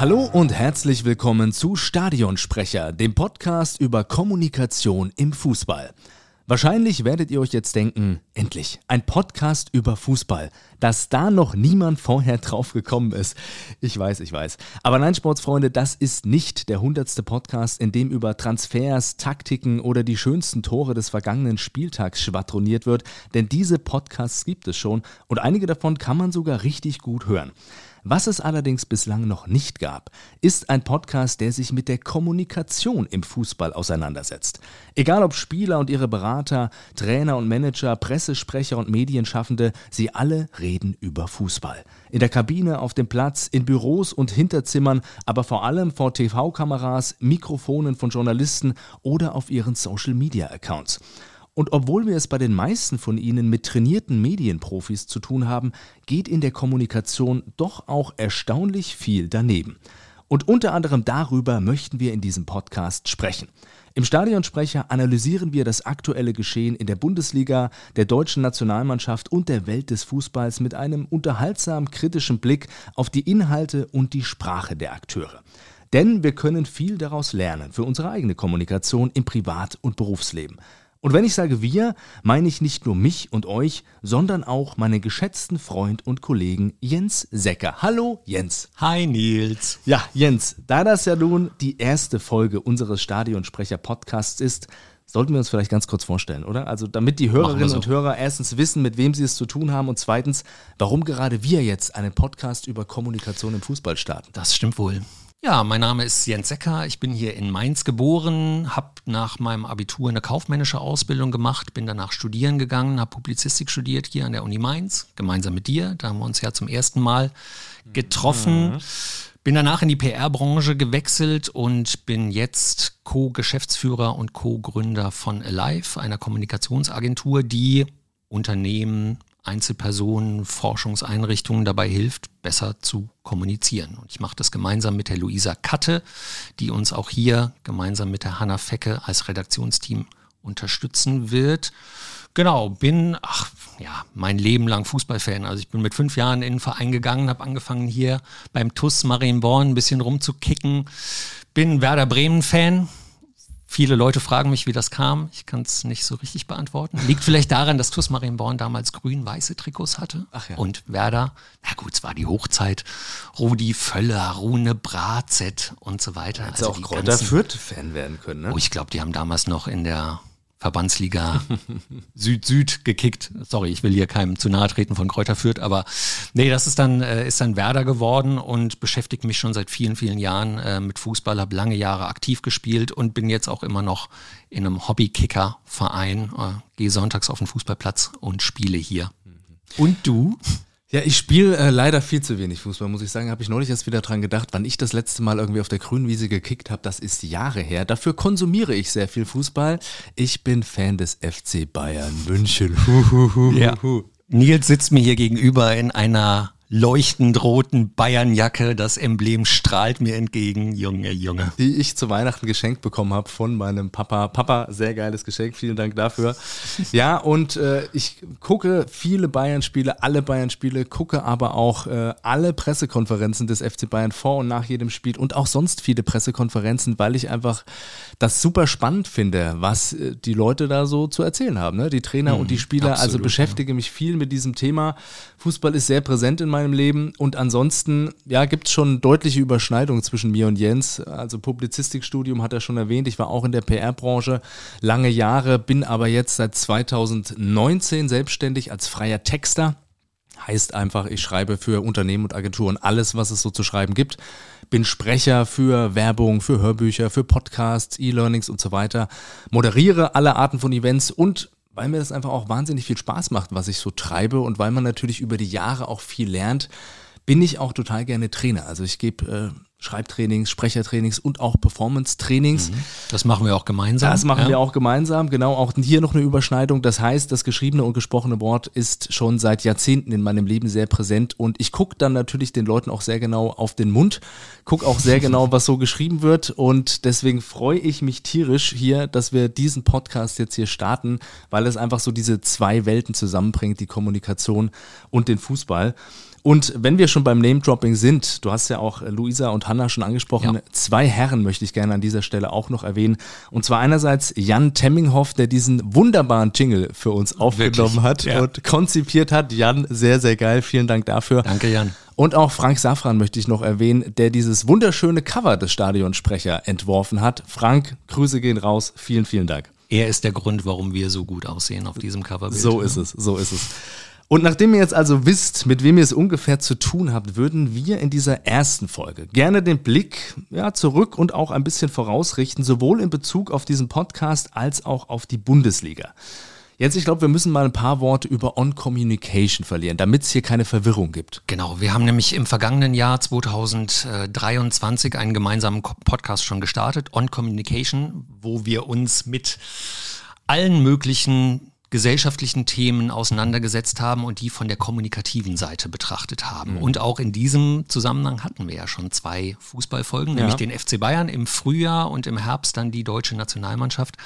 Hallo und herzlich willkommen zu Stadionsprecher, dem Podcast über Kommunikation im Fußball. Wahrscheinlich werdet ihr euch jetzt denken, endlich, ein Podcast über Fußball, dass da noch niemand vorher drauf gekommen ist. Ich weiß, ich weiß. Aber nein, Sportsfreunde, das ist nicht der hundertste Podcast, in dem über Transfers, Taktiken oder die schönsten Tore des vergangenen Spieltags schwadroniert wird, denn diese Podcasts gibt es schon und einige davon kann man sogar richtig gut hören. Was es allerdings bislang noch nicht gab, ist ein Podcast, der sich mit der Kommunikation im Fußball auseinandersetzt. Egal ob Spieler und ihre Berater, Trainer und Manager, Pressesprecher und Medienschaffende, sie alle reden über Fußball. In der Kabine, auf dem Platz, in Büros und Hinterzimmern, aber vor allem vor TV-Kameras, Mikrofonen von Journalisten oder auf ihren Social-Media-Accounts. Und obwohl wir es bei den meisten von ihnen mit trainierten Medienprofis zu tun haben, geht in der Kommunikation doch auch erstaunlich viel daneben. Und unter anderem darüber möchten wir in diesem Podcast sprechen. Im Stadionsprecher analysieren wir das aktuelle Geschehen in der Bundesliga, der deutschen Nationalmannschaft und der Welt des Fußballs mit einem unterhaltsam kritischen Blick auf die Inhalte und die Sprache der Akteure. Denn wir können viel daraus lernen für unsere eigene Kommunikation im Privat- und Berufsleben. Und wenn ich sage wir, meine ich nicht nur mich und euch, sondern auch meinen geschätzten Freund und Kollegen Jens Secker. Hallo Jens. Hi Nils. Ja, Jens, da das ja nun die erste Folge unseres Stadionsprecher-Podcasts ist, sollten wir uns vielleicht ganz kurz vorstellen, oder? Also damit die Hörerinnen so. und Hörer erstens wissen, mit wem sie es zu tun haben und zweitens, warum gerade wir jetzt einen Podcast über Kommunikation im Fußball starten. Das stimmt wohl. Ja, mein Name ist Jens Secker. Ich bin hier in Mainz geboren, habe nach meinem Abitur eine kaufmännische Ausbildung gemacht, bin danach studieren gegangen, habe Publizistik studiert hier an der Uni Mainz, gemeinsam mit dir. Da haben wir uns ja zum ersten Mal getroffen. Mhm. Bin danach in die PR-Branche gewechselt und bin jetzt Co-Geschäftsführer und Co-Gründer von Alive, einer Kommunikationsagentur, die Unternehmen Einzelpersonen, Forschungseinrichtungen dabei hilft, besser zu kommunizieren. Und ich mache das gemeinsam mit der Luisa Katte, die uns auch hier gemeinsam mit der Hanna Fecke als Redaktionsteam unterstützen wird. Genau, bin, ach ja, mein Leben lang Fußballfan. Also ich bin mit fünf Jahren in den Verein gegangen, habe angefangen hier beim TUS Marienborn ein bisschen rumzukicken. Bin Werder Bremen-Fan, Viele Leute fragen mich, wie das kam. Ich kann es nicht so richtig beantworten. Liegt vielleicht daran, dass TuS Marienborn damals grün-weiße Trikots hatte. Ach ja. Und Werder, na gut, es war die Hochzeit. Rudi Völler, Rune Bratzett und so weiter. Hätte also auch Kräuter Fürth-Fan werden können, ne? Oh, ich glaube, die haben damals noch in der Verbandsliga Süd-Süd gekickt. Sorry, ich will hier keinem zu nahe treten von Kräuter Fürth, aber nee, das ist dann, äh, ist dann Werder geworden und beschäftigt mich schon seit vielen, vielen Jahren äh, mit Fußball, habe lange Jahre aktiv gespielt und bin jetzt auch immer noch in einem Hobby-Kicker-Verein, äh, gehe sonntags auf den Fußballplatz und spiele hier. Und du? Ja, ich spiele äh, leider viel zu wenig Fußball, muss ich sagen. Habe ich neulich erst wieder dran gedacht, wann ich das letzte Mal irgendwie auf der grünen Wiese gekickt habe. Das ist Jahre her. Dafür konsumiere ich sehr viel Fußball. Ich bin Fan des FC Bayern München. Huhuhu. ja. Nils sitzt mir hier gegenüber in einer leuchtend roten Bayernjacke. Das Emblem strahlt mir entgegen. Junge, Junge. Die ich zu Weihnachten geschenkt bekommen habe von meinem Papa. Papa, sehr geiles Geschenk. Vielen Dank dafür. Ja, und äh, ich gucke viele Bayern-Spiele, alle Bayern-Spiele, gucke aber auch äh, alle Pressekonferenzen des FC Bayern vor und nach jedem Spiel und auch sonst viele Pressekonferenzen, weil ich einfach das super spannend finde, was äh, die Leute da so zu erzählen haben. Ne? Die Trainer mhm, und die Spieler. Also absolut, also beschäftige ja. mich viel mit diesem Thema. Fußball ist sehr präsent in meinem meinem Leben. Und ansonsten, ja, gibt es schon deutliche Überschneidungen zwischen mir und Jens. Also Publizistikstudium hat er schon erwähnt. Ich war auch in der PR-Branche lange Jahre, bin aber jetzt seit 2019 selbstständig als freier Texter. Heißt einfach, ich schreibe für Unternehmen und Agenturen alles, was es so zu schreiben gibt. Bin Sprecher für Werbung, für Hörbücher, für Podcasts, E-Learnings und so weiter. Moderiere alle Arten von Events und weil mir das einfach auch wahnsinnig viel Spaß macht, was ich so treibe und weil man natürlich über die Jahre auch viel lernt, bin ich auch total gerne Trainer. Also ich gebe äh, Schreibtrainings, Sprechertrainings und auch Performance-Trainings. Mhm. Das machen wir auch gemeinsam. Das machen ja. wir auch gemeinsam, genau. Auch hier noch eine Überschneidung. Das heißt, das geschriebene und gesprochene Wort ist schon seit Jahrzehnten in meinem Leben sehr präsent und ich gucke dann natürlich den Leuten auch sehr genau auf den Mund, gucke auch sehr genau, was so geschrieben wird und deswegen freue ich mich tierisch hier, dass wir diesen Podcast jetzt hier starten, weil es einfach so diese zwei Welten zusammenbringt, die Kommunikation und den Fußball. Und wenn wir schon beim Name-Dropping sind, du hast ja auch Luisa und Hanna schon angesprochen. Ja. Zwei Herren möchte ich gerne an dieser Stelle auch noch erwähnen. Und zwar einerseits Jan Temminghoff, der diesen wunderbaren Jingle für uns aufgenommen Wirklich? hat ja. und konzipiert hat. Jan, sehr, sehr geil. Vielen Dank dafür. Danke, Jan. Und auch Frank Safran möchte ich noch erwähnen, der dieses wunderschöne Cover des Stadionsprecher entworfen hat. Frank, Grüße gehen raus. Vielen, vielen Dank. Er ist der Grund, warum wir so gut aussehen auf diesem Cover. So ist es, so ist es. Und nachdem ihr jetzt also wisst, mit wem ihr es ungefähr zu tun habt, würden wir in dieser ersten Folge gerne den Blick ja, zurück und auch ein bisschen vorausrichten, sowohl in Bezug auf diesen Podcast als auch auf die Bundesliga. Jetzt, ich glaube, wir müssen mal ein paar Worte über On-Communication verlieren, damit es hier keine Verwirrung gibt. Genau, wir haben nämlich im vergangenen Jahr 2023 einen gemeinsamen Podcast schon gestartet, On-Communication, wo wir uns mit allen möglichen gesellschaftlichen Themen auseinandergesetzt haben und die von der kommunikativen Seite betrachtet haben. Mhm. Und auch in diesem Zusammenhang hatten wir ja schon zwei Fußballfolgen, ja. nämlich den FC Bayern im Frühjahr und im Herbst dann die deutsche Nationalmannschaft.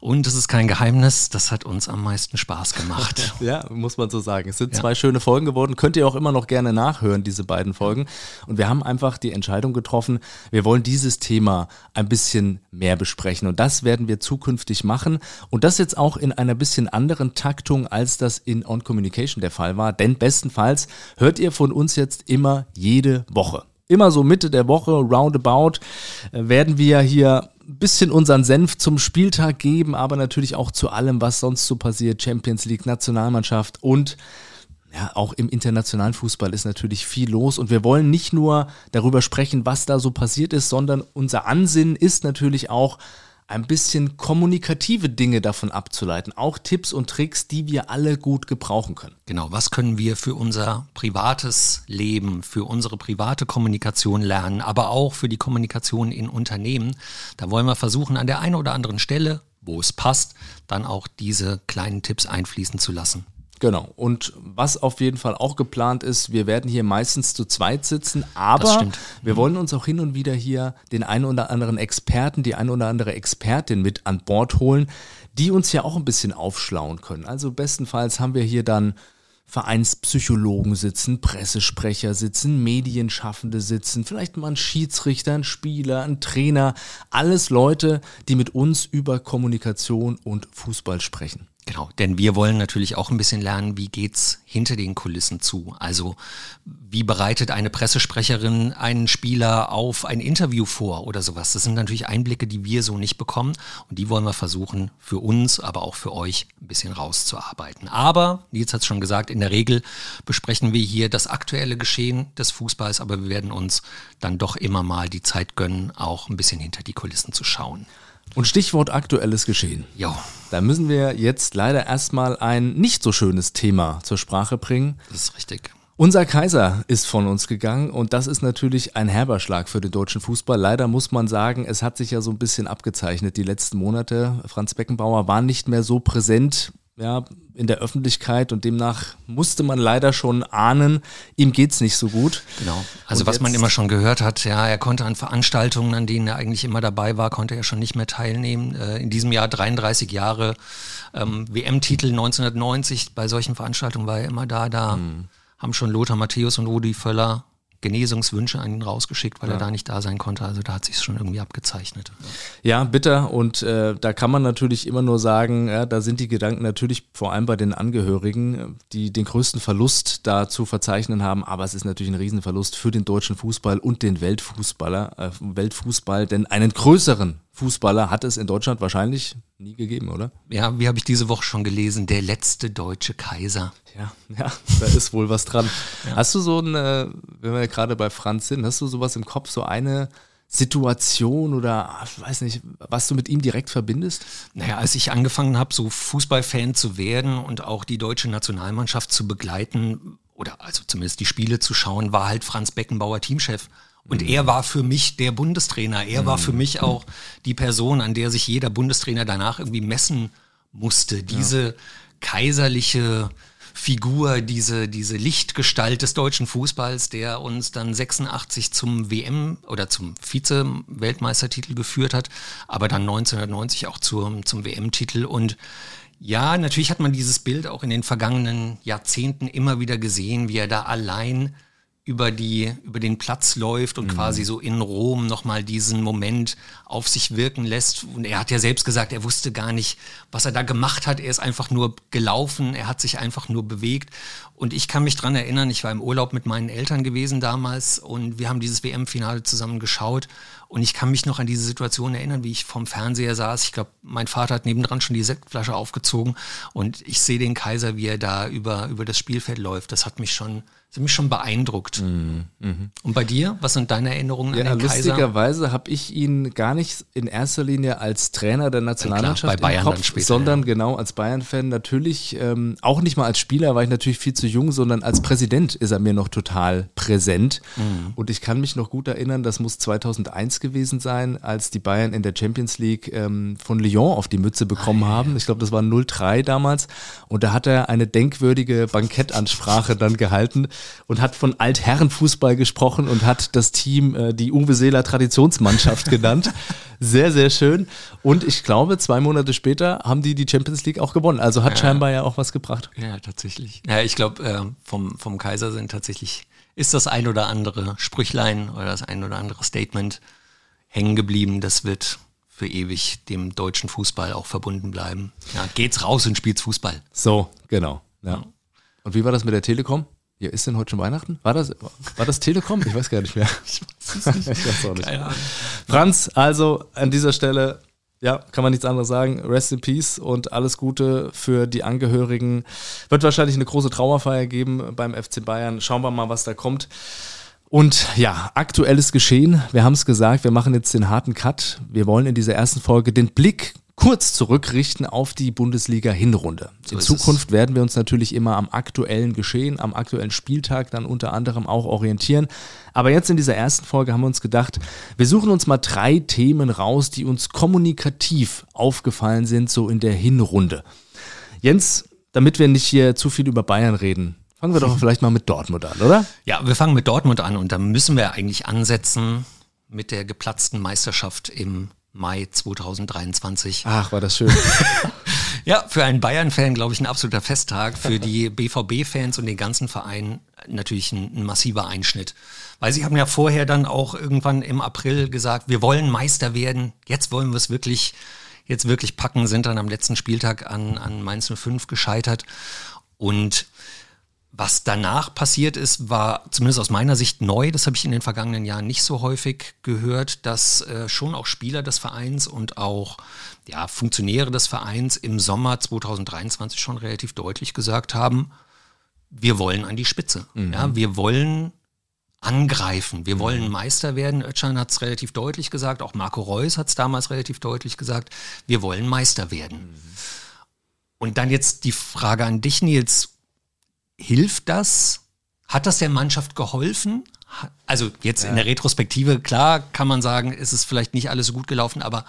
Und es ist kein Geheimnis, das hat uns am meisten Spaß gemacht. ja, muss man so sagen. Es sind ja. zwei schöne Folgen geworden. Könnt ihr auch immer noch gerne nachhören, diese beiden Folgen. Und wir haben einfach die Entscheidung getroffen, wir wollen dieses Thema ein bisschen mehr besprechen. Und das werden wir zukünftig machen. Und das jetzt auch in einer bisschen anderen Taktung, als das in On Communication der Fall war. Denn bestenfalls hört ihr von uns jetzt immer jede Woche. Immer so Mitte der Woche, roundabout, äh, werden wir hier ein bisschen unseren Senf zum Spieltag geben, aber natürlich auch zu allem, was sonst so passiert. Champions League, Nationalmannschaft und ja, auch im internationalen Fußball ist natürlich viel los und wir wollen nicht nur darüber sprechen, was da so passiert ist, sondern unser Ansinnen ist natürlich auch, ein bisschen kommunikative Dinge davon abzuleiten. Auch Tipps und Tricks, die wir alle gut gebrauchen können. Genau, was können wir für unser privates Leben, für unsere private Kommunikation lernen, aber auch für die Kommunikation in Unternehmen. Da wollen wir versuchen, an der einen oder anderen Stelle, wo es passt, dann auch diese kleinen Tipps einfließen zu lassen. Genau. Und was auf jeden Fall auch geplant ist, wir werden hier meistens zu zweit sitzen, aber wir wollen uns auch hin und wieder hier den einen oder anderen Experten, die eine oder andere Expertin mit an Bord holen, die uns ja auch ein bisschen aufschlauen können. Also bestenfalls haben wir hier dann Vereinspsychologen sitzen, Pressesprecher sitzen, Medienschaffende sitzen, vielleicht mal ein Schiedsrichter, ein Spieler, ein Trainer, alles Leute, die mit uns über Kommunikation und Fußball sprechen. Genau, denn wir wollen natürlich auch ein bisschen lernen, wie geht's hinter den Kulissen zu. Also wie bereitet eine Pressesprecherin einen Spieler auf ein Interview vor oder sowas. Das sind natürlich Einblicke, die wir so nicht bekommen und die wollen wir versuchen für uns, aber auch für euch ein bisschen rauszuarbeiten. Aber, Nils hat es schon gesagt, in der Regel besprechen wir hier das aktuelle Geschehen des Fußballs, aber wir werden uns dann doch immer mal die Zeit gönnen, auch ein bisschen hinter die Kulissen zu schauen. Und Stichwort aktuelles Geschehen. Ja. Da müssen wir jetzt leider erstmal ein nicht so schönes Thema zur Sprache bringen. Das ist richtig. Unser Kaiser ist von uns gegangen und das ist natürlich ein herber Schlag für den deutschen Fußball. Leider muss man sagen, es hat sich ja so ein bisschen abgezeichnet die letzten Monate. Franz Beckenbauer war nicht mehr so präsent ja, in der Öffentlichkeit und demnach musste man leider schon ahnen, ihm geht's nicht so gut. Genau. Also und was man immer schon gehört hat, ja, er konnte an Veranstaltungen, an denen er eigentlich immer dabei war, konnte er schon nicht mehr teilnehmen. Äh, in diesem Jahr 33 Jahre ähm, WM-Titel 1990, bei solchen Veranstaltungen war er immer da. Da mhm. haben schon Lothar Matthäus und Rudi Völler Genesungswünsche an ihn rausgeschickt, weil ja. er da nicht da sein konnte. Also da hat sich schon irgendwie abgezeichnet. Ja, bitter. Und äh, da kann man natürlich immer nur sagen, ja, da sind die Gedanken natürlich vor allem bei den Angehörigen, die den größten Verlust da zu verzeichnen haben. Aber es ist natürlich ein Riesenverlust für den deutschen Fußball und den Weltfußballer, äh, Weltfußball, denn einen größeren Fußballer hat es in Deutschland wahrscheinlich nie gegeben, oder? Ja, wie habe ich diese Woche schon gelesen, der letzte deutsche Kaiser. Ja, ja, da ist wohl was dran. Ja. Hast du so eine, wenn wir gerade bei Franz sind, hast du sowas im Kopf, so eine Situation oder ich weiß nicht, was du mit ihm direkt verbindest? Naja, als ich angefangen habe, so Fußballfan zu werden und auch die deutsche Nationalmannschaft zu begleiten oder also zumindest die Spiele zu schauen, war halt Franz Beckenbauer Teamchef. Und er war für mich der Bundestrainer. Er war für mich auch die Person, an der sich jeder Bundestrainer danach irgendwie messen musste. Diese ja. kaiserliche Figur, diese, diese Lichtgestalt des deutschen Fußballs, der uns dann 86 zum WM oder zum Vize-Weltmeistertitel geführt hat, aber dann 1990 auch zum, zum WM-Titel. Und ja, natürlich hat man dieses Bild auch in den vergangenen Jahrzehnten immer wieder gesehen, wie er da allein über, die, über den Platz läuft und mhm. quasi so in Rom nochmal diesen Moment auf sich wirken lässt. Und er hat ja selbst gesagt, er wusste gar nicht, was er da gemacht hat. Er ist einfach nur gelaufen, er hat sich einfach nur bewegt. Und ich kann mich dran erinnern, ich war im Urlaub mit meinen Eltern gewesen damals und wir haben dieses WM-Finale zusammen geschaut. Und ich kann mich noch an diese Situation erinnern, wie ich vorm Fernseher saß. Ich glaube, mein Vater hat nebendran schon die Sektflasche aufgezogen und ich sehe den Kaiser, wie er da über, über das Spielfeld läuft. Das hat mich schon das hat mich schon beeindruckt. Mhm. Mhm. Und bei dir, was sind deine Erinnerungen ja, an den Kaiser? Lustigerweise habe ich ihn gar nicht in erster Linie als Trainer der Nationalmannschaft ja, klar, bei Bayern Kopf, später, sondern ja. genau als Bayern-Fan natürlich, ähm, auch nicht mal als Spieler war ich natürlich viel zu jung, sondern als Präsident ist er mir noch total präsent. Mhm. Und ich kann mich noch gut erinnern, das muss 2001 gewesen sein, als die Bayern in der Champions League ähm, von Lyon auf die Mütze bekommen ah, haben. Ich glaube, das war 0-3 damals. Und da hat er eine denkwürdige Bankettansprache dann gehalten und hat von Altherrenfußball gesprochen und hat das Team äh, die Uwe Seeler Traditionsmannschaft genannt. Sehr, sehr schön. Und ich glaube, zwei Monate später haben die die Champions League auch gewonnen. Also hat ja. scheinbar ja auch was gebracht. Ja, tatsächlich. Ja, ich glaube, äh, vom, vom Kaiser sind tatsächlich, ist das ein oder andere Sprüchlein oder das ein oder andere Statement hängen geblieben. Das wird für ewig dem deutschen Fußball auch verbunden bleiben. Ja, geht's raus und spielt's Fußball. So, genau. Ja. Und wie war das mit der Telekom? Ja, ist denn heute schon Weihnachten? War das, war das Telekom? Ich weiß gar nicht mehr. ich weiß es nicht. ich weiß auch nicht. Franz, also an dieser Stelle, ja, kann man nichts anderes sagen. Rest in Peace und alles Gute für die Angehörigen. Wird wahrscheinlich eine große Trauerfeier geben beim FC Bayern. Schauen wir mal, was da kommt. Und ja, aktuelles Geschehen. Wir haben es gesagt, wir machen jetzt den harten Cut. Wir wollen in dieser ersten Folge den Blick kurz zurückrichten auf die Bundesliga-Hinrunde. So in Zukunft es. werden wir uns natürlich immer am aktuellen Geschehen, am aktuellen Spieltag dann unter anderem auch orientieren. Aber jetzt in dieser ersten Folge haben wir uns gedacht, wir suchen uns mal drei Themen raus, die uns kommunikativ aufgefallen sind, so in der Hinrunde. Jens, damit wir nicht hier zu viel über Bayern reden, fangen wir doch vielleicht mal mit Dortmund an, oder? Ja, wir fangen mit Dortmund an und da müssen wir eigentlich ansetzen mit der geplatzten Meisterschaft im Mai 2023. Ach, war das schön. ja, für einen Bayern-Fan, glaube ich, ein absoluter Festtag. Für die BVB-Fans und den ganzen Verein natürlich ein, ein, massiver Einschnitt. Weil sie haben ja vorher dann auch irgendwann im April gesagt, wir wollen Meister werden. Jetzt wollen wir es wirklich, jetzt wirklich packen, sind dann am letzten Spieltag an, an Mainz 05 gescheitert. Und was danach passiert ist, war zumindest aus meiner Sicht neu. Das habe ich in den vergangenen Jahren nicht so häufig gehört, dass äh, schon auch Spieler des Vereins und auch ja, Funktionäre des Vereins im Sommer 2023 schon relativ deutlich gesagt haben, wir wollen an die Spitze. Mhm. Ja, wir wollen angreifen. Wir wollen mhm. Meister werden. Özcan hat es relativ deutlich gesagt, auch Marco Reus hat es damals relativ deutlich gesagt. Wir wollen Meister werden. Mhm. Und dann jetzt die Frage an dich, Nils hilft das? Hat das der Mannschaft geholfen? Also jetzt ja. in der Retrospektive, klar kann man sagen, ist es vielleicht nicht alles so gut gelaufen, aber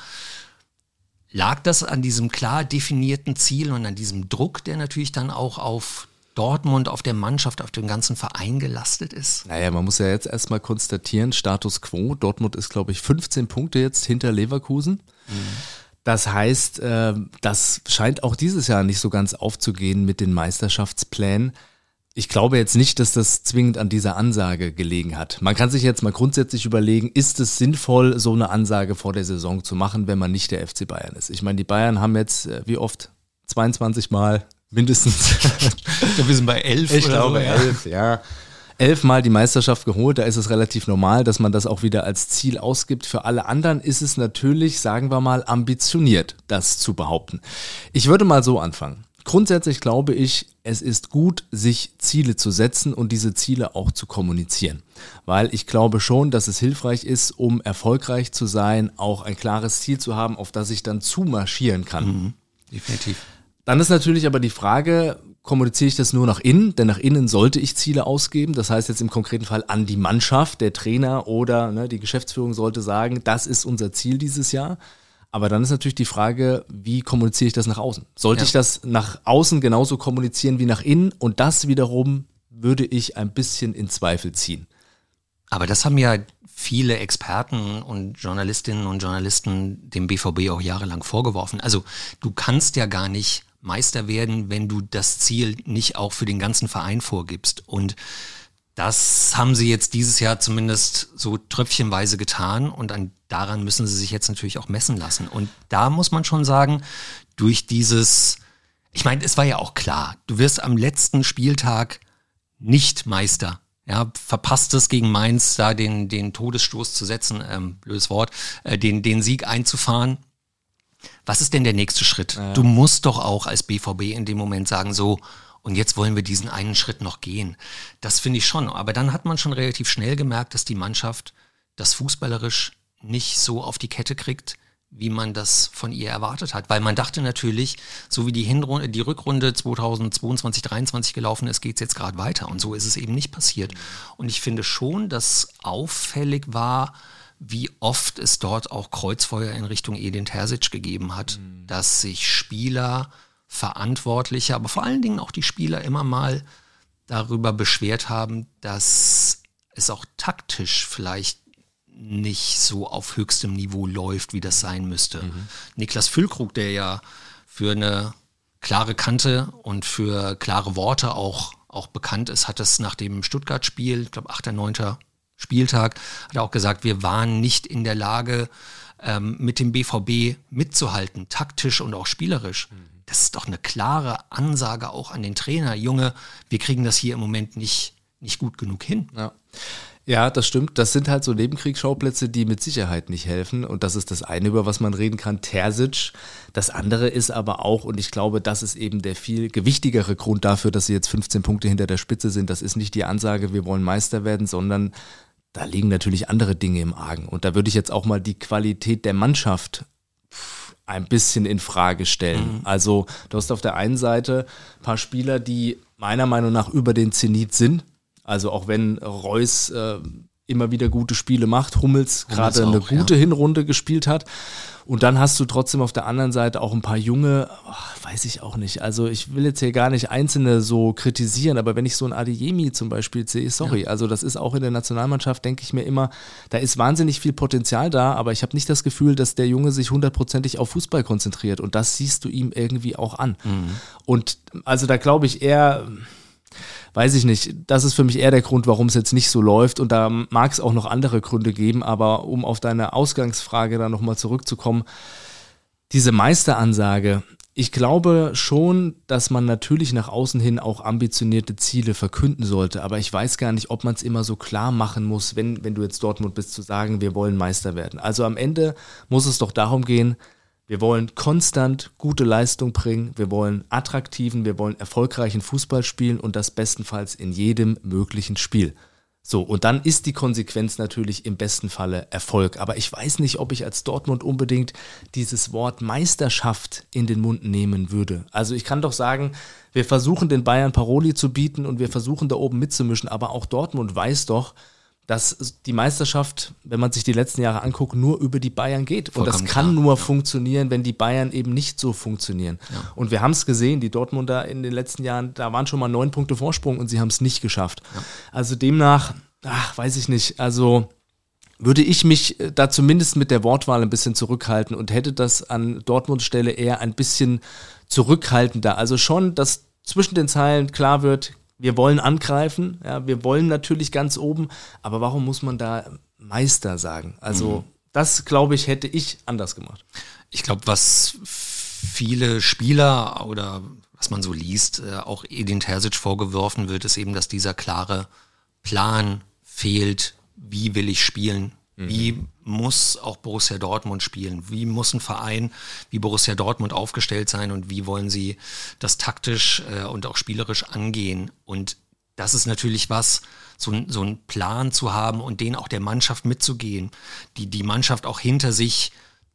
lag das an diesem klar definierten Ziel und an diesem Druck, der natürlich dann auch auf Dortmund, auf der Mannschaft, auf dem ganzen Verein gelastet ist? Naja, man muss ja jetzt erstmal konstatieren, Status quo, Dortmund ist, glaube ich, 15 Punkte jetzt hinter Leverkusen. Mhm. Das heißt, äh, das scheint auch dieses Jahr nicht so ganz aufzugehen mit den Meisterschaftsplänen. Ich glaube jetzt nicht, dass das zwingend an dieser Ansage gelegen hat. Man kann sich jetzt mal grundsätzlich überlegen, ist es sinnvoll, so eine Ansage vor der Saison zu machen, wenn man nicht der FC Bayern ist? Ich meine, die Bayern haben jetzt, äh, wie oft? 22 Mal mindestens. ich glaube, wir sind bei elf. Ich glaube, so, elf, ja. Elfmal die Meisterschaft geholt, da ist es relativ normal, dass man das auch wieder als Ziel ausgibt. Für alle anderen ist es natürlich, sagen wir mal, ambitioniert, das zu behaupten. Ich würde mal so anfangen. Grundsätzlich glaube ich, es ist gut, sich Ziele zu setzen und diese Ziele auch zu kommunizieren. Weil ich glaube schon, dass es hilfreich ist, um erfolgreich zu sein, auch ein klares Ziel zu haben, auf das ich dann zumarschieren kann. Mhm, definitiv. Dann ist natürlich aber die Frage, kommuniziere ich das nur nach innen? Denn nach innen sollte ich Ziele ausgeben. Das heißt jetzt im konkreten Fall an die Mannschaft, der Trainer oder ne, die Geschäftsführung sollte sagen, das ist unser Ziel dieses Jahr. Aber dann ist natürlich die Frage, wie kommuniziere ich das nach außen? Sollte ja. ich das nach außen genauso kommunizieren wie nach innen? Und das wiederum würde ich ein bisschen in Zweifel ziehen. Aber das haben ja viele Experten und Journalistinnen und Journalisten dem BVB auch jahrelang vorgeworfen. Also du kannst ja gar nicht Meister werden, wenn du das Ziel nicht auch für den ganzen Verein vorgibst. Und Das haben sie jetzt dieses Jahr zumindest so tröpfchenweise getan und an, daran müssen sie sich jetzt natürlich auch messen lassen. Und da muss man schon sagen, durch dieses, ich meine, es war ja auch klar, du wirst am letzten Spieltag nicht Meister. Ja, verpasst es gegen Mainz, da den, den Todesstoß zu setzen, ähm, blödes Wort, äh, den, den Sieg einzufahren. Was ist denn der nächste Schritt? Ja. Du musst doch auch als BVB in dem Moment sagen, so, und jetzt wollen wir diesen einen Schritt noch gehen. Das finde ich schon. Aber dann hat man schon relativ schnell gemerkt, dass die Mannschaft das fußballerisch nicht so auf die Kette kriegt, wie man das von ihr erwartet hat. Weil man dachte natürlich, so wie die, Hinrunde, die Rückrunde 2022, 2023 gelaufen ist, geht es jetzt gerade weiter. Und so ist es eben nicht passiert. Und ich finde schon, dass auffällig war, wie oft es dort auch Kreuzfeuer in Richtung Edin Terzic gegeben hat, mhm. dass sich Spieler Verantwortliche, aber vor allen Dingen auch die Spieler immer mal darüber beschwert haben, dass es auch taktisch vielleicht nicht so auf höchstem Niveau läuft, wie das sein müsste. Mhm. Niklas Füllkrug, der ja für eine klare Kante und für klare Worte auch, auch bekannt ist, hat es nach dem Stuttgart-Spiel, ich glaube 8. 9. Spieltag, hat er auch gesagt, wir waren nicht in der Lage, ähm, mit dem BVB mitzuhalten, taktisch und auch spielerisch. Mhm das ist doch eine klare Ansage auch an den Trainer. Junge, wir kriegen das hier im Moment nicht, nicht gut genug hin. Ja. Ja, das stimmt. Das sind halt so Nebenkriegsschauplätze, die mit Sicherheit nicht helfen. Und das ist das eine, über was man reden kann, Terzic. Das andere ist aber auch, und ich glaube, das ist eben der viel gewichtigere Grund dafür, dass sie jetzt 15 Punkte hinter der Spitze sind. Das ist nicht die Ansage, wir wollen Meister werden, sondern da liegen natürlich andere Dinge im Argen. Und da würde ich jetzt auch mal die Qualität der Mannschaft ein bisschen in Frage stellen. Mhm. Also du hast auf der einen Seite ein paar Spieler, die meiner Meinung nach über den Zenit sind. Also auch wenn Reus äh, immer wieder gute Spiele macht, Hummels, Hummels gerade eine gute ja. Hinrunde gespielt hat. Und dann hast du trotzdem auf der anderen Seite auch ein paar junge, oh, weiß ich auch nicht. Also ich will jetzt hier gar nicht einzelne so kritisieren, aber wenn ich so ein Adeyemi zum Beispiel sehe, sorry, ja. also das ist auch in der Nationalmannschaft, denke ich mir immer, da ist wahnsinnig viel Potenzial da, aber ich habe nicht das Gefühl, dass der Junge sich hundertprozentig auf Fußball konzentriert und das siehst du ihm irgendwie auch an. Mhm. Und also da glaube ich eher weiß ich nicht, das ist für mich eher der Grund, warum es jetzt nicht so läuft. Und da mag es auch noch andere Gründe geben, aber um auf deine Ausgangsfrage da nochmal zurückzukommen, diese Meisteransage, ich glaube schon, dass man natürlich nach außen hin auch ambitionierte Ziele verkünden sollte, aber ich weiß gar nicht, ob man es immer so klar machen muss, wenn, wenn du jetzt Dortmund bist, zu sagen, wir wollen Meister werden. Also am Ende muss es doch darum gehen, wir wollen konstant gute Leistung bringen, wir wollen attraktiven, wir wollen erfolgreichen Fußball spielen und das bestenfalls in jedem möglichen Spiel. So, und dann ist die Konsequenz natürlich im besten Falle Erfolg. Aber ich weiß nicht, ob ich als Dortmund unbedingt dieses Wort Meisterschaft in den Mund nehmen würde. Also ich kann doch sagen, wir versuchen den Bayern Paroli zu bieten und wir versuchen da oben mitzumischen, aber auch Dortmund weiß doch, dass die Meisterschaft, wenn man sich die letzten Jahre anguckt, nur über die Bayern geht. Vollkommen und das kann klar. nur funktionieren, wenn die Bayern eben nicht so funktionieren. Ja. Und wir haben es gesehen, die Dortmunder in den letzten Jahren, da waren schon mal neun Punkte Vorsprung und sie haben es nicht geschafft. Ja. Also demnach, ach, weiß ich nicht, also würde ich mich äh, da zumindest mit der Wortwahl ein bisschen zurückhalten und hätte das an Dortmunds Stelle eher ein bisschen zurückhaltender. Also schon, dass zwischen den Zeilen klar wird, wir wollen angreifen, ja, wir wollen natürlich ganz oben, aber warum muss man da Meister sagen? Also mhm. das, glaube ich, hätte ich anders gemacht. Ich glaube, was viele Spieler oder was man so liest, äh, auch Edin Terzic vorgeworfen wird, ist eben, dass dieser klare Plan fehlt. Wie will ich spielen? Wie mhm. muss auch Borussia Dortmund spielen? Wie muss ein Verein wie Borussia Dortmund aufgestellt sein und wie wollen sie das taktisch äh, und auch spielerisch angehen? Und das ist natürlich was, so, so einen Plan zu haben und den auch der Mannschaft mitzugehen, die die Mannschaft auch hinter sich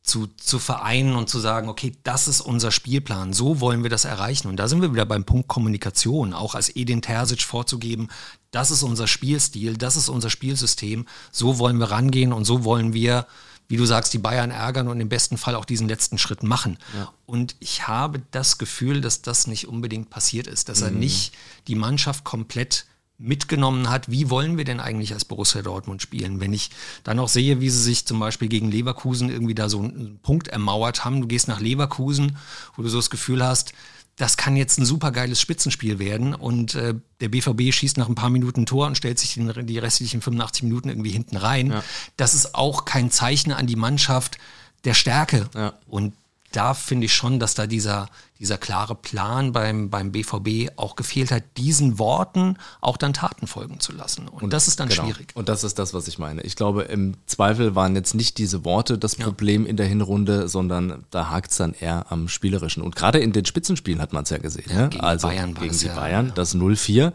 zu, zu vereinen und zu sagen, okay, das ist unser Spielplan, so wollen wir das erreichen. Und da sind wir wieder beim Punkt Kommunikation, auch als Edin Terzic vorzugeben, das ist unser Spielstil, das ist unser Spielsystem, so wollen wir rangehen und so wollen wir, wie du sagst, die Bayern ärgern und im besten Fall auch diesen letzten Schritt machen. Ja. Und ich habe das Gefühl, dass das nicht unbedingt passiert ist, dass mhm. er nicht die Mannschaft komplett mitgenommen hat, wie wollen wir denn eigentlich als Borussia Dortmund spielen? Wenn ich dann auch sehe, wie sie sich zum Beispiel gegen Leverkusen irgendwie da so einen Punkt ermauert haben, du gehst nach Leverkusen, wo du so das Gefühl hast, das kann jetzt ein super geiles Spitzenspiel werden und äh, der BVB schießt nach ein paar Minuten ein Tor und stellt sich den, die restlichen 85 Minuten irgendwie hinten rein. Ja. Das ist auch kein Zeichen an die Mannschaft der Stärke. Ja. Und da finde ich schon, dass da dieser, dieser klare Plan beim, beim BVB auch gefehlt hat, diesen Worten auch dann Taten folgen zu lassen. Und, und das ist dann genau. schwierig. Und das ist das, was ich meine. Ich glaube, im Zweifel waren jetzt nicht diese Worte das Problem ja. in der Hinrunde, sondern da hakt es dann eher am Spielerischen. Und gerade in den Spitzenspielen hat man es ja gesehen. Ja, ne? Gegen also Bayern gegen die ja, Bayern, das 0-4.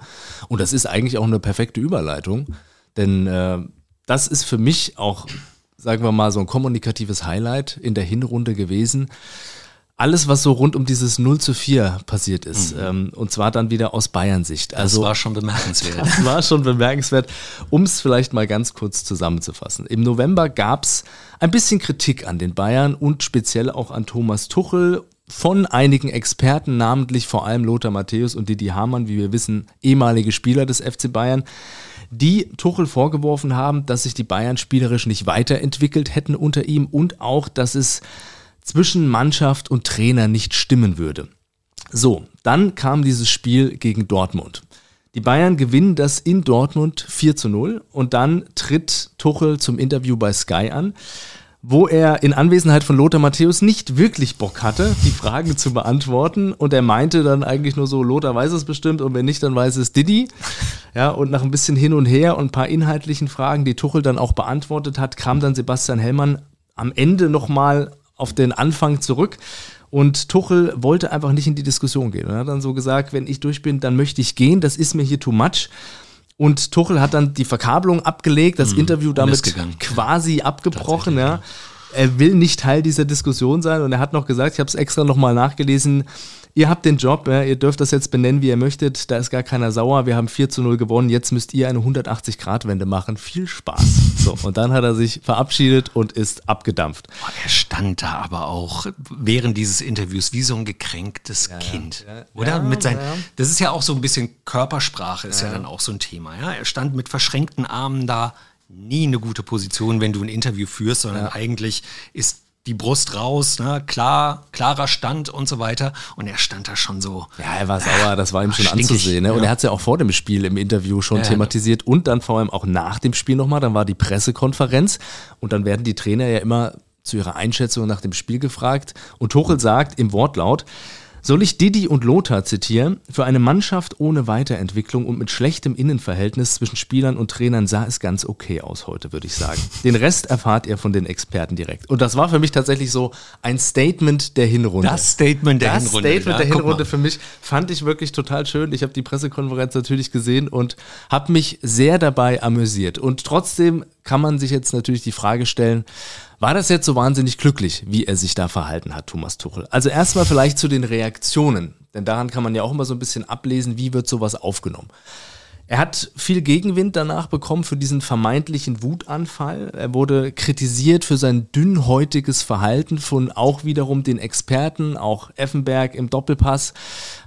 Und das ist eigentlich auch eine perfekte Überleitung. Denn äh, das ist für mich auch sagen wir mal, so ein kommunikatives Highlight in der Hinrunde gewesen. Alles, was so rund um dieses 0 zu 4 passiert ist. Mhm. Ähm, und zwar dann wieder aus Bayern-Sicht. Also, das war schon bemerkenswert. Das war schon bemerkenswert, um es vielleicht mal ganz kurz zusammenzufassen. Im November gab es ein bisschen Kritik an den Bayern und speziell auch an Thomas Tuchel von einigen Experten, namentlich vor allem Lothar Matthäus und Didi Hamann, wie wir wissen, ehemalige Spieler des FC Bayern die Tuchel vorgeworfen haben, dass sich die Bayern spielerisch nicht weiterentwickelt hätten unter ihm und auch, dass es zwischen Mannschaft und Trainer nicht stimmen würde. So, dann kam dieses Spiel gegen Dortmund. Die Bayern gewinnen das in Dortmund 4 zu 0 und dann tritt Tuchel zum Interview bei Sky an wo er in Anwesenheit von Lothar Matthäus nicht wirklich Bock hatte, die Fragen zu beantworten. Und er meinte dann eigentlich nur so, Lothar weiß es bestimmt und wenn nicht, dann weiß es Didi. Ja, und nach ein bisschen hin und her und ein paar inhaltlichen Fragen, die Tuchel dann auch beantwortet hat, kam dann Sebastian Hellmann am Ende nochmal auf den Anfang zurück. Und Tuchel wollte einfach nicht in die Diskussion gehen. Er hat dann so gesagt, wenn ich durch bin, dann möchte ich gehen. Das ist mir hier too much. Und Tuchel hat dann die Verkabelung abgelegt, das mhm, Interview damit quasi abgebrochen. Ja. Er will nicht Teil dieser Diskussion sein und er hat noch gesagt, ich habe es extra nochmal nachgelesen, ihr habt den Job, ja, ihr dürft das jetzt benennen, wie ihr möchtet, da ist gar keiner sauer, wir haben 4 zu 0 gewonnen, jetzt müsst ihr eine 180-Grad-Wende machen. Viel Spaß. So, und dann hat er sich verabschiedet und ist abgedampft. Oh, er stand da aber auch während dieses Interviews wie so ein gekränktes ja, Kind. Ja, oder? mit seinen, Das ist ja auch so ein bisschen Körpersprache, ist ja. dann auch so ein Thema. Ja? Er stand mit verschränkten Armen da nie eine gute Position, wenn du ein Interview führst, sondern eigentlich ist die Brust raus, ne? klar, klarer Stand und so weiter. Und er stand da schon so. Ja, er war sauer, das war ihm schon stinkig, anzusehen. Ne? Und ja. er hat es ja auch vor dem Spiel im Interview schon ja, thematisiert und dann vor allem auch nach dem Spiel nochmal. Dann war die Pressekonferenz und dann werden die Trainer ja immer zu ihrer Einschätzung nach dem Spiel gefragt. Und Tuchel sagt im Wortlaut, soll ich Didi und Lothar zitieren? Für eine Mannschaft ohne Weiterentwicklung und mit schlechtem Innenverhältnis zwischen Spielern und Trainern sah es ganz okay aus heute, würde ich sagen. Den Rest erfahrt ihr von den Experten direkt. Und das war für mich tatsächlich so ein Statement der Hinrunde. Das Statement der das Hinrunde. Das Statement ja, der Hinrunde für mich fand ich wirklich total schön. Ich habe die Pressekonferenz natürlich gesehen und habe mich sehr dabei amüsiert. Und trotzdem kann man sich jetzt natürlich die Frage stellen, war das jetzt so wahnsinnig glücklich, wie er sich da verhalten hat, Thomas Tuchel? Also erstmal vielleicht zu den Reaktionen, denn daran kann man ja auch immer so ein bisschen ablesen, wie wird sowas aufgenommen. Er hat viel Gegenwind danach bekommen für diesen vermeintlichen Wutanfall. Er wurde kritisiert für sein dünnhäutiges Verhalten von auch wiederum den Experten, auch Effenberg im Doppelpass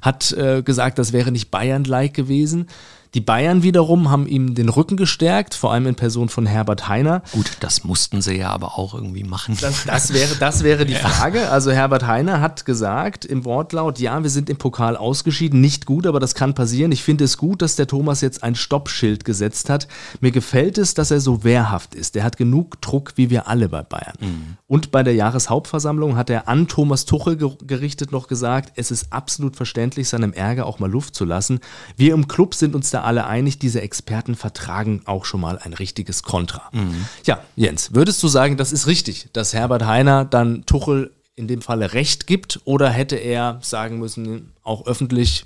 hat äh, gesagt, das wäre nicht Bayern-like gewesen. Die Bayern wiederum haben ihm den Rücken gestärkt, vor allem in Person von Herbert Heiner. Gut, das mussten sie ja aber auch irgendwie machen. Das, das wäre, das wäre die Frage. Also Herbert Heiner hat gesagt im Wortlaut, ja, wir sind im Pokal ausgeschieden, nicht gut, aber das kann passieren. Ich finde es gut, dass der Thomas jetzt ein Stoppschild gesetzt hat. Mir gefällt es, dass er so wehrhaft ist. Er hat genug Druck, wie wir alle bei Bayern. Mhm. Und bei der Jahreshauptversammlung hat er an Thomas Tuchel gerichtet noch gesagt, es ist absolut verständlich, seinem Ärger auch mal Luft zu lassen. Wir im Club sind uns da alle einig, diese Experten vertragen auch schon mal ein richtiges Kontra. Mhm. Ja, Jens, würdest du sagen, das ist richtig, dass Herbert Heiner dann Tuchel in dem Falle Recht gibt oder hätte er sagen müssen, auch öffentlich,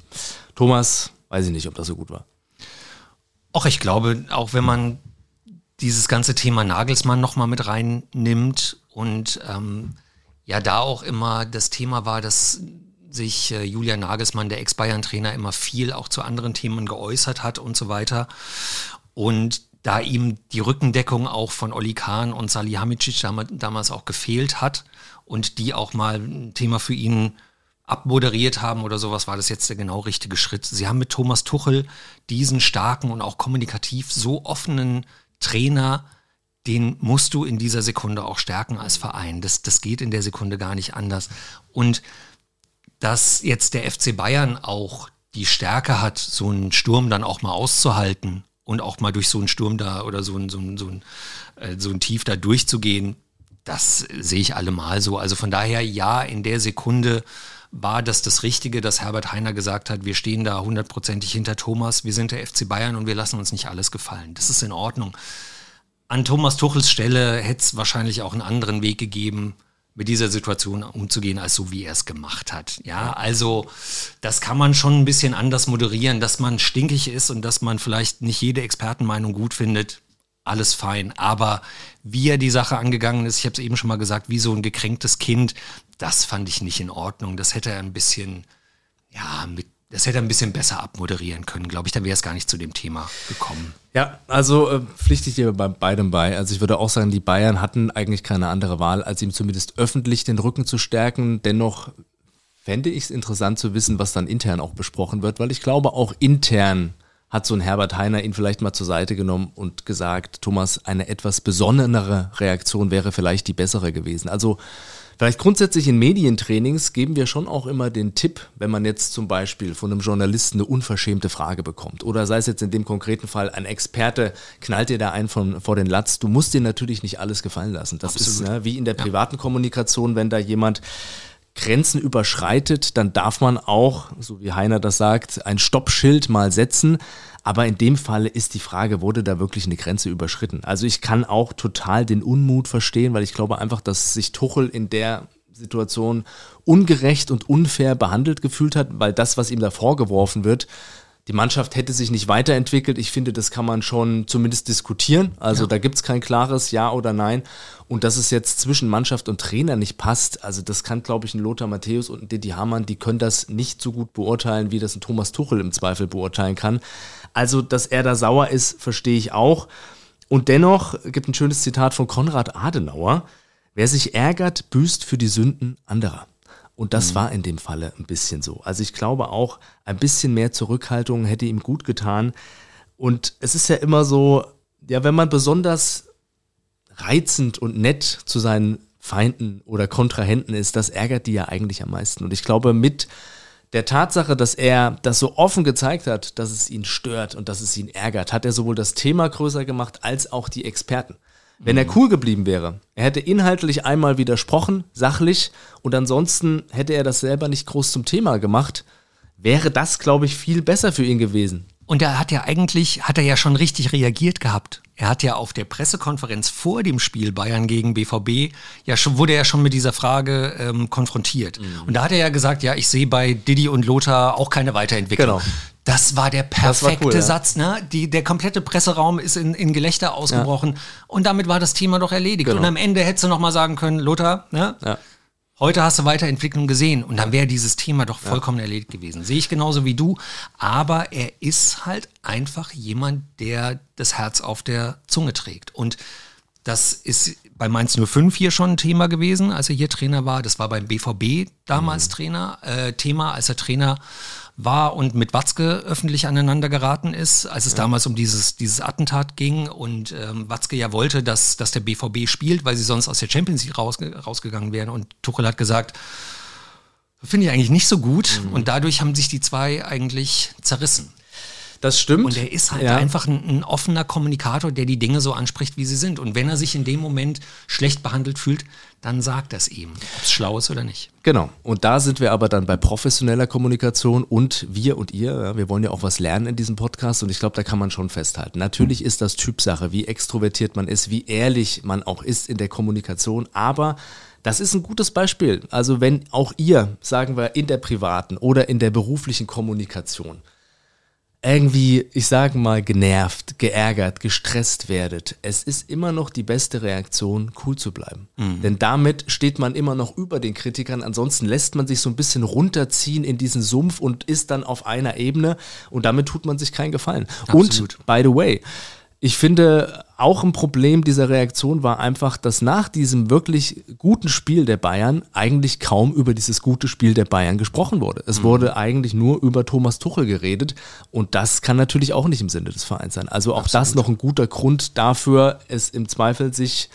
Thomas, weiß ich nicht, ob das so gut war. Auch ich glaube, auch wenn man dieses ganze Thema Nagelsmann nochmal mit reinnimmt und ähm, ja da auch immer das Thema war, dass sich äh, Julian Nagelsmann, der Ex-Bayern-Trainer, immer viel auch zu anderen Themen geäußert hat und so weiter. Und da ihm die Rückendeckung auch von Oli Kahn und Salihamidzic damals auch gefehlt hat und die auch mal ein Thema für ihn abmoderiert haben oder sowas, war das jetzt der genau richtige Schritt. Sie haben mit Thomas Tuchel diesen starken und auch kommunikativ so offenen Trainer, den musst du in dieser Sekunde auch stärken als Verein. Das, das geht in der Sekunde gar nicht anders. Und dass jetzt der FC Bayern auch die Stärke hat, so einen Sturm dann auch mal auszuhalten und auch mal durch so einen Sturm da oder so ein, so ein, so ein, äh, so ein Tief da durchzugehen, das sehe ich allemal so. Also von daher, ja, in der Sekunde war das das Richtige, dass Herbert Heiner gesagt hat, wir stehen da hundertprozentig hinter Thomas, wir sind der FC Bayern und wir lassen uns nicht alles gefallen. Das ist in Ordnung. An Thomas Tuchels Stelle hätte es wahrscheinlich auch einen anderen Weg gegeben, mit dieser Situation umzugehen, als so wie er es gemacht hat. Ja, also das kann man schon ein bisschen anders moderieren, dass man stinkig ist und dass man vielleicht nicht jede Expertenmeinung gut findet. Alles fein. Aber wie er die Sache angegangen ist, ich habe es eben schon mal gesagt, wie so ein gekränktes Kind, das fand ich nicht in Ordnung. Das hätte er ein bisschen, ja, mit das hätte er ein bisschen besser abmoderieren können, glaube ich. Dann wäre es gar nicht zu dem Thema gekommen. Ja, also äh, pflichte ich dir bei beidem bei. Also ich würde auch sagen, die Bayern hatten eigentlich keine andere Wahl, als ihm zumindest öffentlich den Rücken zu stärken. Dennoch fände ich es interessant zu wissen, was dann intern auch besprochen wird, weil ich glaube, auch intern hat so ein Herbert Heiner ihn vielleicht mal zur Seite genommen und gesagt, Thomas, eine etwas besonnenere Reaktion wäre vielleicht die bessere gewesen. Also Vielleicht grundsätzlich in Medientrainings geben wir schon auch immer den Tipp, wenn man jetzt zum Beispiel von einem Journalisten eine unverschämte Frage bekommt oder sei es jetzt in dem konkreten Fall ein Experte knallt dir da einen von, vor den Latz. Du musst dir natürlich nicht alles gefallen lassen. Das Absolut. ist ne, wie in der privaten ja. Kommunikation, wenn da jemand Grenzen überschreitet, dann darf man auch, so wie Heiner das sagt, ein Stoppschild mal setzen. Aber in dem Falle ist die Frage, wurde da wirklich eine Grenze überschritten? Also ich kann auch total den Unmut verstehen, weil ich glaube einfach, dass sich Tuchel in der Situation ungerecht und unfair behandelt gefühlt hat, weil das, was ihm da vorgeworfen wird, die Mannschaft hätte sich nicht weiterentwickelt. Ich finde, das kann man schon zumindest diskutieren. Also ja. da gibt es kein klares Ja oder Nein. Und dass es jetzt zwischen Mannschaft und Trainer nicht passt, also das kann, glaube ich, ein Lothar Matthäus und ein Didi Hamann, die können das nicht so gut beurteilen, wie das ein Thomas Tuchel im Zweifel beurteilen kann. Also, dass er da sauer ist, verstehe ich auch. Und dennoch gibt ein schönes Zitat von Konrad Adenauer. Wer sich ärgert, büßt für die Sünden anderer. Und das mhm. war in dem Falle ein bisschen so. Also ich glaube auch, ein bisschen mehr Zurückhaltung hätte ihm gut getan. Und es ist ja immer so, ja, wenn man besonders reizend und nett zu seinen Feinden oder Kontrahenten ist, das ärgert die ja eigentlich am meisten. Und ich glaube, mit der Tatsache, dass er das so offen gezeigt hat, dass es ihn stört und dass es ihn ärgert, hat er sowohl das Thema größer gemacht als auch die Experten. Wenn er cool geblieben wäre, er hätte inhaltlich einmal widersprochen, sachlich, und ansonsten hätte er das selber nicht groß zum Thema gemacht, wäre das, glaube ich, viel besser für ihn gewesen. Und er hat ja eigentlich, hat er ja schon richtig reagiert gehabt. Er hat ja auf der Pressekonferenz vor dem Spiel Bayern gegen BVB, ja schon, wurde er schon mit dieser Frage ähm, konfrontiert. Mhm. Und da hat er ja gesagt, ja, ich sehe bei Didi und Lothar auch keine Weiterentwicklung. Genau. Das war der perfekte war cool, ja. Satz, ne? Die, der komplette Presseraum ist in, in Gelächter ausgebrochen ja. und damit war das Thema doch erledigt. Genau. Und am Ende hättest du noch mal sagen können, Lothar, ne? Ja. Heute hast du Weiterentwicklung gesehen und dann wäre dieses Thema doch vollkommen ja. erledigt gewesen. Sehe ich genauso wie du, aber er ist halt einfach jemand, der das Herz auf der Zunge trägt. Und das ist bei Mainz 05 hier schon ein Thema gewesen, als er hier Trainer war. Das war beim BVB damals mhm. Trainer, äh, Thema, als er Trainer war und mit Watzke öffentlich aneinander geraten ist, als es ja. damals um dieses, dieses Attentat ging und ähm, Watzke ja wollte, dass, dass der BVB spielt, weil sie sonst aus der Champions League rausge rausgegangen wären. Und Tuchel hat gesagt, finde ich eigentlich nicht so gut. Mhm. Und dadurch haben sich die zwei eigentlich zerrissen. Das stimmt. Und er ist halt ja. einfach ein, ein, offener Kommunikator, der die Dinge so anspricht, wie sie sind. Und wenn er sich in dem Moment schlecht behandelt fühlt, dann sagt das ihm, ob es schlau ist oder nicht. Genau. Und da sind wir aber dann bei professioneller Kommunikation und wir und ihr, ja, wir wollen ja auch was lernen in diesem Podcast und ich glaube, da kann man schon festhalten. Natürlich ist das Typsache, wie extrovertiert man ist, wie ehrlich man auch ist in der Kommunikation, aber das ist ein gutes Beispiel. Also wenn auch ihr, sagen wir, in der privaten oder in der beruflichen Kommunikation irgendwie, ich sage mal, genervt, geärgert, gestresst werdet, es ist immer noch die beste Reaktion, cool zu bleiben. Mhm. Denn damit steht man immer noch über den Kritikern. Ansonsten lässt man sich so ein bisschen runterziehen in diesen Sumpf und ist dann auf einer Ebene und damit tut man sich keinen Gefallen. Absolut. Und, by the way, ich finde, auch ein Problem dieser Reaktion war einfach, dass nach diesem wirklich guten Spiel der Bayern eigentlich kaum über dieses gute Spiel der Bayern gesprochen wurde. Es mhm. wurde eigentlich nur über Thomas Tuchel geredet und das kann natürlich auch nicht im Sinne des Vereins sein. Also auch Absolut. das noch ein guter Grund dafür, es im Zweifel sich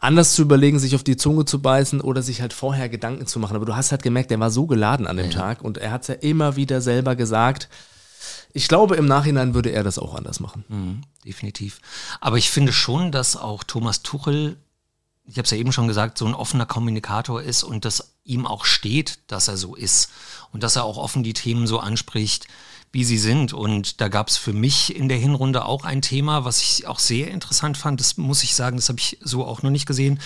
anders zu überlegen, sich auf die Zunge zu beißen oder sich halt vorher Gedanken zu machen. Aber du hast halt gemerkt, der war so geladen an dem ja. Tag und er hat es ja immer wieder selber gesagt. Ich glaube, im Nachhinein würde er das auch anders machen. Mhm, definitiv. Aber ich finde schon, dass auch Thomas Tuchel, ich habe es ja eben schon gesagt, so ein offener Kommunikator ist und das ihm auch steht, dass er so ist. Und dass er auch offen die Themen so anspricht, wie sie sind. Und da gab es für mich in der Hinrunde auch ein Thema, was ich auch sehr interessant fand. Das muss ich sagen, das habe ich so auch noch nicht gesehen.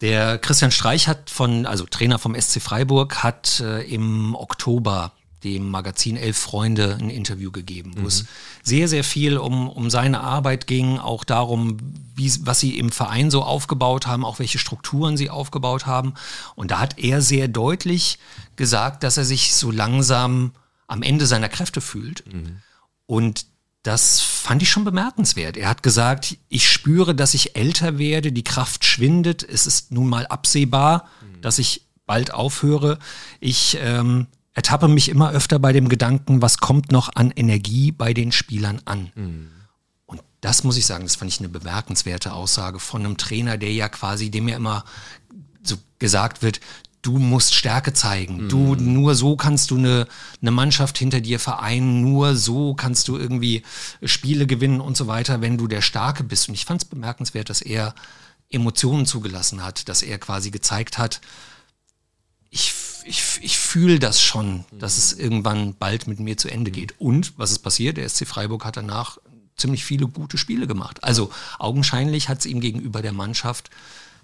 Der Christian Streich hat von, also Trainer vom SC Freiburg, hat äh, im Oktober dem Magazin Elf Freunde ein Interview gegeben, wo mhm. es sehr, sehr viel um, um seine Arbeit ging, auch darum, wie, was sie im Verein so aufgebaut haben, auch welche Strukturen sie aufgebaut haben. Und da hat er sehr deutlich gesagt, dass er sich so langsam am Ende seiner Kräfte fühlt. Mhm. Und das fand ich schon bemerkenswert. Er hat gesagt, ich spüre, dass ich älter werde, die Kraft schwindet, es ist nun mal absehbar, mhm. dass ich bald aufhöre. Ich ähm, ertappe mich immer öfter bei dem Gedanken, was kommt noch an Energie bei den Spielern an. Mhm. Und das muss ich sagen, das fand ich eine bemerkenswerte Aussage von einem Trainer, der ja quasi, dem ja immer so gesagt wird, du musst Stärke zeigen. Mhm. Du, nur so kannst du eine, eine Mannschaft hinter dir vereinen, nur so kannst du irgendwie Spiele gewinnen und so weiter, wenn du der Starke bist. Und ich fand es bemerkenswert, dass er Emotionen zugelassen hat, dass er quasi gezeigt hat, ich, ich, ich fühle das schon, dass es irgendwann bald mit mir zu Ende geht. Und was ist passiert? Der SC Freiburg hat danach ziemlich viele gute Spiele gemacht. Also augenscheinlich hat es ihm gegenüber der Mannschaft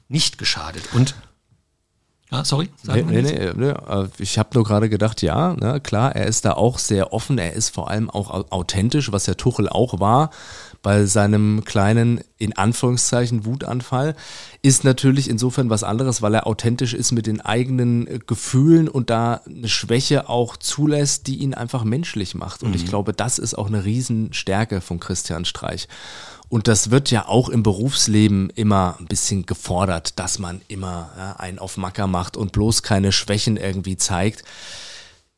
nicht geschadet. Und Ah, sorry? Nee, nee, nee, nee, äh, Ich habe nur gerade gedacht, ja, na, klar, er ist da auch sehr offen. Er ist vor allem auch authentisch, was der Tuchel auch war bei seinem kleinen, in Anführungszeichen, Wutanfall. Ist natürlich insofern was anderes, weil er authentisch ist mit den eigenen äh, Gefühlen und da eine Schwäche auch zulässt, die ihn einfach menschlich macht. Und mhm. ich glaube, das ist auch eine Riesenstärke von Christian Streich. Und das wird ja auch im Berufsleben immer ein bisschen gefordert, dass man immer ja, einen auf Macker macht und bloß keine Schwächen irgendwie zeigt.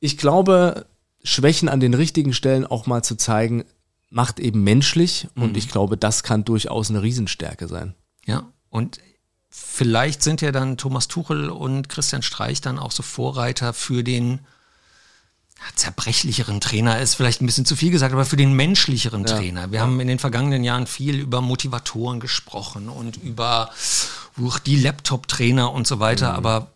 Ich glaube, Schwächen an den richtigen Stellen auch mal zu zeigen, macht eben menschlich und mhm. ich glaube, das kann durchaus eine Riesenstärke sein. Ja, und vielleicht sind ja dann Thomas Tuchel und Christian Streich dann auch so Vorreiter für den zerbrechlicheren Trainer ist vielleicht ein bisschen zu viel gesagt, aber für den menschlicheren ja. Trainer. Wir ja. haben in den vergangenen Jahren viel über Motivatoren gesprochen und über uh, die Laptop-Trainer und so weiter, mhm. aber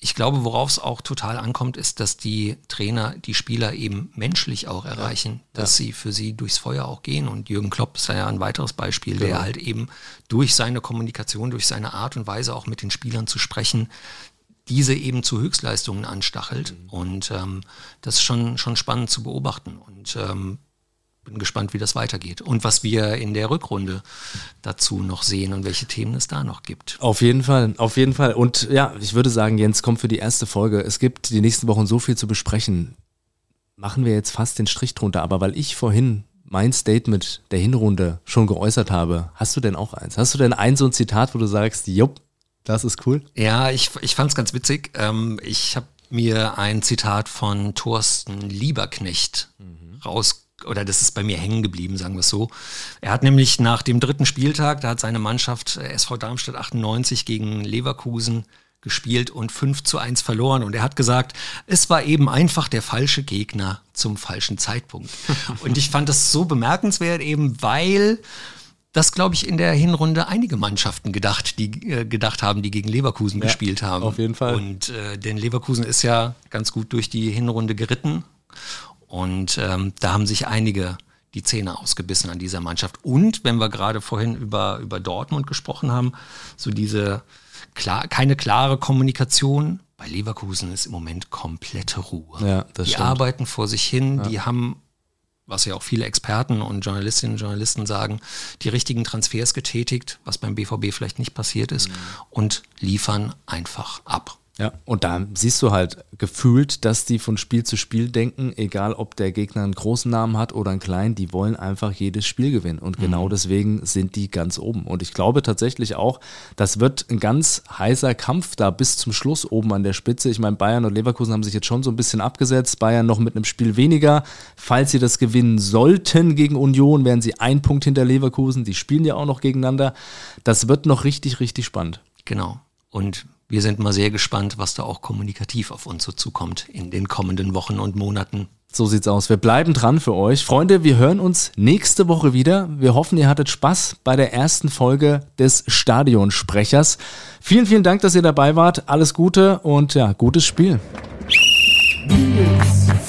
ich glaube, worauf es auch total ankommt, ist, dass die Trainer die Spieler eben menschlich auch erreichen, ja. dass sie für sie durchs Feuer auch gehen. Und Jürgen Klopp ist ja ein weiteres Beispiel, genau. der halt eben durch seine Kommunikation, durch seine Art und Weise auch mit den Spielern zu sprechen, diese eben zu Höchstleistungen anstachelt. Mhm. Und ähm, das ist schon, schon spannend zu beobachten. Und ähm, bin gespannt, wie das weitergeht und was wir in der Rückrunde dazu noch sehen und welche Themen es da noch gibt. Auf jeden Fall, auf jeden Fall. Und ja, ich würde sagen, Jens, kommt für die erste Folge. Es gibt die nächsten Wochen so viel zu besprechen. Machen wir jetzt fast den Strich drunter. Aber weil ich vorhin mein Statement der Hinrunde schon geäußert habe, hast du denn auch eins? Hast du denn ein so ein Zitat, wo du sagst, jupp, das ist cool. Ja, ich, ich fand es ganz witzig. Ähm, ich habe mir ein Zitat von Thorsten Lieberknecht mhm. raus oder das ist bei mir hängen geblieben, sagen wir es so. Er hat nämlich nach dem dritten Spieltag, da hat seine Mannschaft äh, SV Darmstadt 98 gegen Leverkusen gespielt und 5 zu 1 verloren. Und er hat gesagt, es war eben einfach der falsche Gegner zum falschen Zeitpunkt. und ich fand das so bemerkenswert, eben weil das, glaube ich, in der Hinrunde einige Mannschaften gedacht, die äh, gedacht haben, die gegen Leverkusen ja, gespielt haben. Auf jeden Fall. Und äh, denn Leverkusen ist ja ganz gut durch die Hinrunde geritten. Und ähm, da haben sich einige die Zähne ausgebissen an dieser Mannschaft. Und wenn wir gerade vorhin über, über Dortmund gesprochen haben, so diese klar, keine klare Kommunikation. Bei Leverkusen ist im Moment komplette Ruhe. Ja, das die stimmt. arbeiten vor sich hin, ja. die haben was ja auch viele Experten und Journalistinnen und Journalisten sagen, die richtigen Transfers getätigt, was beim BVB vielleicht nicht passiert ist, mhm. und liefern einfach ab. Ja, und da siehst du halt gefühlt, dass die von Spiel zu Spiel denken, egal ob der Gegner einen großen Namen hat oder einen kleinen, die wollen einfach jedes Spiel gewinnen. Und genau mhm. deswegen sind die ganz oben. Und ich glaube tatsächlich auch, das wird ein ganz heißer Kampf da bis zum Schluss oben an der Spitze. Ich meine, Bayern und Leverkusen haben sich jetzt schon so ein bisschen abgesetzt. Bayern noch mit einem Spiel weniger. Falls sie das gewinnen sollten gegen Union, wären sie ein Punkt hinter Leverkusen. Die spielen ja auch noch gegeneinander. Das wird noch richtig, richtig spannend. Genau. Und wir sind mal sehr gespannt, was da auch kommunikativ auf uns so zukommt in den kommenden Wochen und Monaten. So sieht's aus. Wir bleiben dran für euch. Freunde, wir hören uns nächste Woche wieder. Wir hoffen, ihr hattet Spaß bei der ersten Folge des Stadionsprechers. Vielen, vielen Dank, dass ihr dabei wart. Alles Gute und ja, gutes Spiel. Yes.